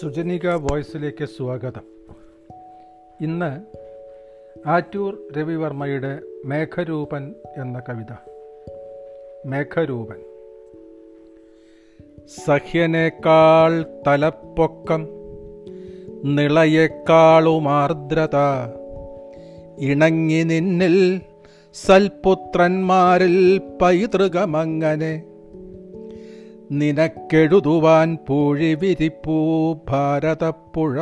സുജനിക വോയ്സിലേക്ക് സ്വാഗതം. ഇന്ന് ആറ്റൂർ രവിവർമ്മയുടെ മേഘരൂപൻ എന്ന കവിത. മേഘരൂപൻ. സഹ്യനേക്കാൾ തലപ്പൊക്കം നിളയേക്കാളും ആർദ്രത ഇണങ്ങി നിന്നിൽ സൽപുത്രന്മാരിൽ പൈതൃകമങ്ങനെ നിനക്കെഴുതുവാൻ പൂഴി വിരിപ്പൂ ഭാരതപ്പുഴ.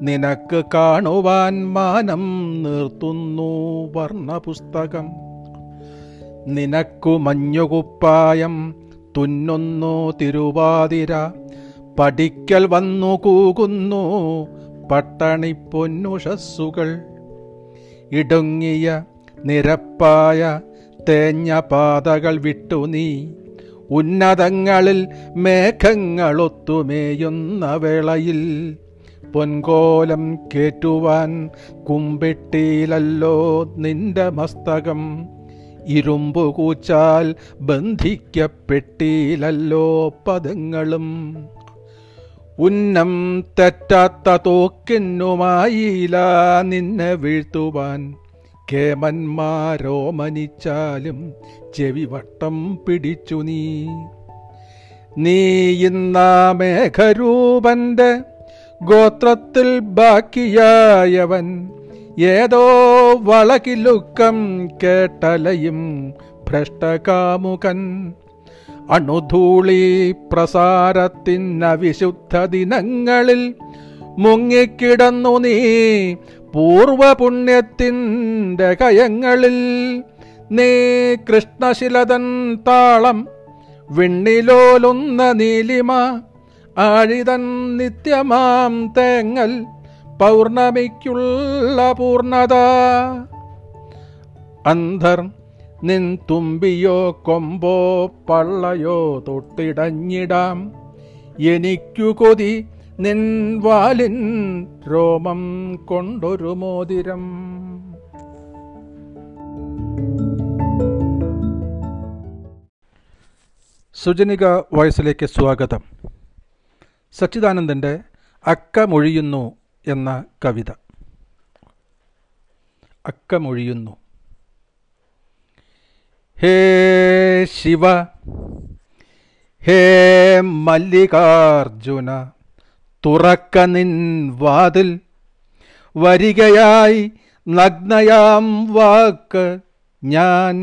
നിനക്ക് കാണുവാൻ മാനം നിർത്തുന്നു വർണപുസ്തകം. നിനക്കു മഞ്ഞുകുപ്പായം തുന്നുന്നു തിരുവാതിര. പഠിക്കൽ വന്നു കൂകുന്നു പട്ടണി പൊന്നുഷസ്സുകൾ ഇടുങ്ങിയ നിരപ്പായ തേഞ്ഞ പാതകൾ വിട്ടു നീ. ഉന്നതങ്ങളിൽ മേഘങ്ങളൊത്തുമേയുന്ന വേളയിൽ പൊൻകോലം കേറ്റുവാൻ കുമ്പിട്ടിയിലല്ലോ നിന്റെ മസ്തകം. ഇരുമ്പു കൂച്ചാൽ ബന്ധിക്കപ്പെട്ടിയിലല്ലോ പദങ്ങളും. ഉന്നം തെറ്റാത്ത തോക്കിന്നുമായില്ല നിന്നെ വീഴ്ത്തുവാൻ. കേമന്മാരോ മനിച്ചാലും ചെവിവട്ടം പിടിച്ചു നീ. നീ ഇന്ന മേഘരൂപന്റെ ഗോത്രത്തിൽ ബാക്കിയായവൻ. ഏതോ വളകിലുക്കം കേട്ടലയും ഭ്രഷ്ടകാമുകൻ. അണുധൂളി പ്രസാരത്തിനവിശുദ്ധ ദിനങ്ങളിൽ മുങ്ങിക്കിടന്നു നീ. പൂർവപുണ്യത്തിന്റെ കയങ്ങളിൽ നീ കൃഷ്ണശിലതൻ താളം വിണ്ണിലോലുന്ന നീലിമ ആഴിതൻ നിത്യമാം തേങ്ങൽ പൗർണമിക്കുള്ള പൂർണത. അന്ധർ നിൻ തുമ്പിയോ കൊമ്പോ പള്ളയോ തൊട്ടിടഞ്ഞിടാം. എനിക്കു കൊതി നിൻ വാലിൻ രോമം കൊണ്ടൊരു മോതിരം. സുജനിക വോയിസിലേക്ക് സ്വാഗതം. സച്ചിദാനന്ദന്റെ അക്കമൊഴിയുന്നു എന്ന കവിത. അക്കമൊഴിയുന്നു. ഹേ ശിവ ഹേ മല്ലികാർജുന തുറക്ക നിൻ വാതിൽ വരികയായി നഗ്നയാം വാക്ക് ഞാൻ.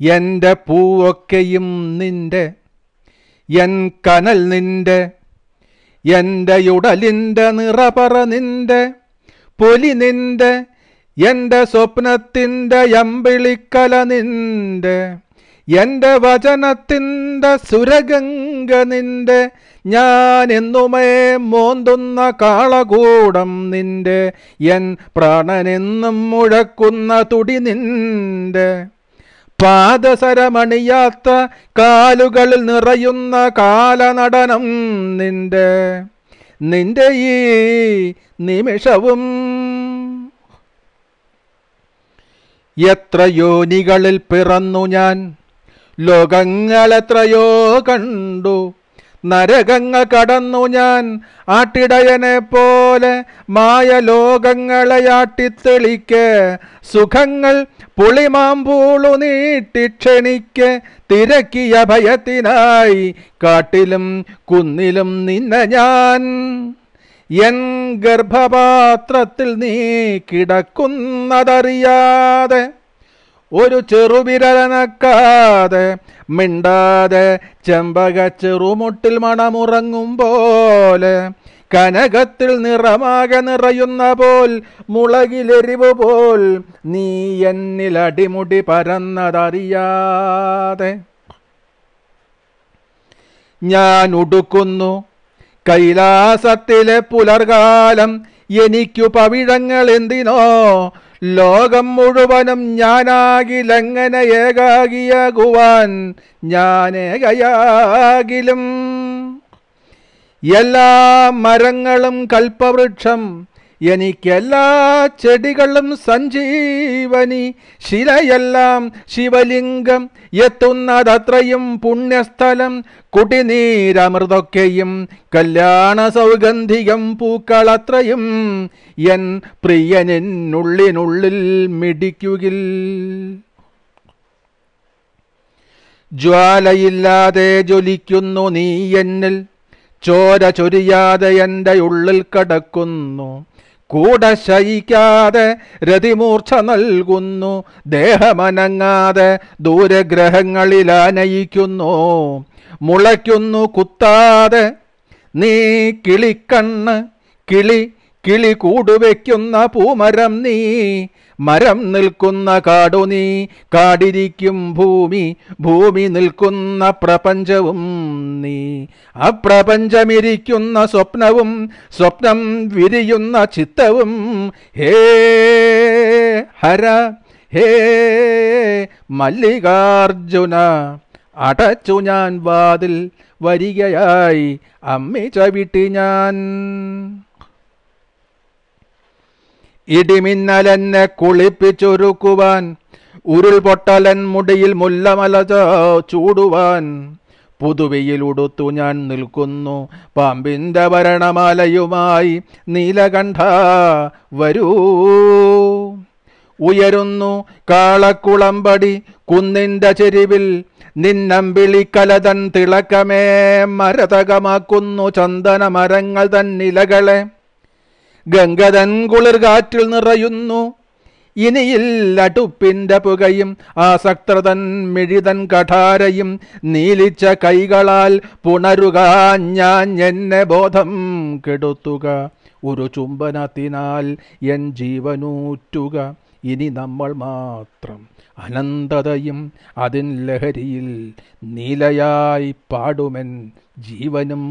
എന്റെ പൂവൊക്കെയും നിന്റെ എൻ കനൽ നിന്റെ എന്റെ ഉടലിന്റെ നിറപറ നിന്റെ പൊലി നിന്റെ എന്റെ സ്വപ്നത്തിന്റെ അമ്പിളിക്കല നിന്റെ എന്റെ വചനത്തിന്റെ സുരഗംഗ നിന്റെ ഞാൻ എന്നുമേ മോന്തുന്ന കാളകൂടം നിന്റെ എൻ പ്രാണനെന്നും മുഴക്കുന്ന തുടി നിന്റെ. പാദസരമണിയാത്ത കാലുകളിൽ നിറയുന്ന കാലനടനം നിന്റെ. നിന്റെ ഈ നിമിഷവും എത്ര യോനികളിൽ പിറന്നു ഞാൻ. ലോകങ്ങളെത്രയോ കണ്ടു. നരകങ്ങൾ കടന്നു ഞാൻ ആട്ടിടയനെ പോലെ മായ ലോകങ്ങളെ ആട്ടിത്തെളിക്ക്. സുഖങ്ങൾ പുളിമാമ്പൂളു നീട്ടി ക്ഷണിക്ക്. തിരക്കിയ ഭയത്തിനായി കാട്ടിലും കുന്നിലും നിന്ന ഞാൻ. എൻ ഗർഭപാത്രത്തിൽ നീ കിടക്കുന്നതറിയാതെ ഒരു ചെറുവിരലനക്കാതെ മിണ്ടാതെ ചെമ്പക ചെറുമുട്ടിൽ മണമുറങ്ങും പോലെ കനകത്തിൽ നിറമാകെ നിറയുന്ന പോൽ മുളകിലെരിവ് പോൽ നീ എന്നിൽ അടിമുടി പരന്നതറിയാതെ. ഞാൻ ഉടുക്കുന്നു കൈലാസത്തിലെ പുലർകാലം എനിക്കു പവിഴങ്ങൾ എന്തിനോ ലോകം മുഴുവനും ഞാനാകിലെങ്ങനെ ഏകാകിയാകുവാൻ ഞാനേകയാകിലും. എല്ലാ മരങ്ങളും കൽപ്പവൃക്ഷം എനിക്കെല്ലാ ചെടികളും സഞ്ജീവനി ശിലയെല്ലാം ശിവലിംഗം എത്തുന്നതത്രയും പുണ്യസ്ഥലം കുടിനീരമൃതൊക്കെയും കല്യാണ സൗഗന്ധികം പൂക്കളത്രയും എൻ പ്രിയനെന്നുള്ളിനുള്ളിൽ മിടിക്കുകിൽ. ജ്വാലയില്ലാതെ ജ്വലിക്കുന്നു നീ എന്നിൽ ചോര ചൊരിയാതെ എന്റെ ഉള്ളിൽ കടക്കുന്നു. കൂടെ ശയിക്കാതെ രതിമൂർച്ച നൽകുന്നു ദേഹമനങ്ങാതെ ദൂരഗ്രഹങ്ങളിൽ ആനയിക്കുന്നു മുളയ്ക്കുന്നു കുത്താതെ. നീ കിളിക്കണ്ണ് കിളി കിളി കൂടുവെക്കുന്ന പൂമരം നീ മരം നിൽക്കുന്ന കാടു നീ കാടിരിക്കും ഭൂമി ഭൂമി നിൽക്കുന്ന പ്രപഞ്ചവും നീ. അപ്രപഞ്ചമിരിക്കുന്ന സ്വപ്നവും സ്വപ്നം വിരിയുന്ന ചിത്തവും ഹേ ഹര ഹേ മല്ലികാർജുന അടച്ചു ഞാൻ വാതിൽ വരികയായി അമ്മി ചവിട്ടി ഞാൻ. ഇടിമിന്നലെന്നെ കുളിപ്പിച്ചൊരുക്കുവാൻ ഉരുൾപൊട്ടലൻ മുടിയിൽ മുല്ലമല ചൂടുവാൻ. പുതുവെയിൽ ഉടുത്തു ഞാൻ നിൽക്കുന്നു പാമ്പിന്റെ ഭരണമാലയുമായി നീലകണ്ഠ വരൂ. ഉയരുന്നു കാളക്കുളമ്പടി കുന്നിന്റെ ചെരിവിൽ നിന്നം വിളിക്കലതൻ തിളക്കമേ മരതകമാക്കുന്നു ചന്ദന മരങ്ങൾ തൻ നിലകളെ കുളിർ കാറ്റിൽ നിറയുന്നു. അടുപ്പിന്റെ പുകയും ആസക്തതൻ മിഴിതൻ കഠാരയും നീലിച്ച കൈകളാൽ പുണരുക ഞാൻ എന്നെ ബോധം കെടുത്തുക. ഒരു ചുംബനത്തിനാൽ എൻ ജീവനൂറ്റുക. ഇനി നമ്മൾ മാത്രം അനന്തതയും അതിൻ ലഹരിയിൽ നീലയായി പാടുമെൻ ജീവനും.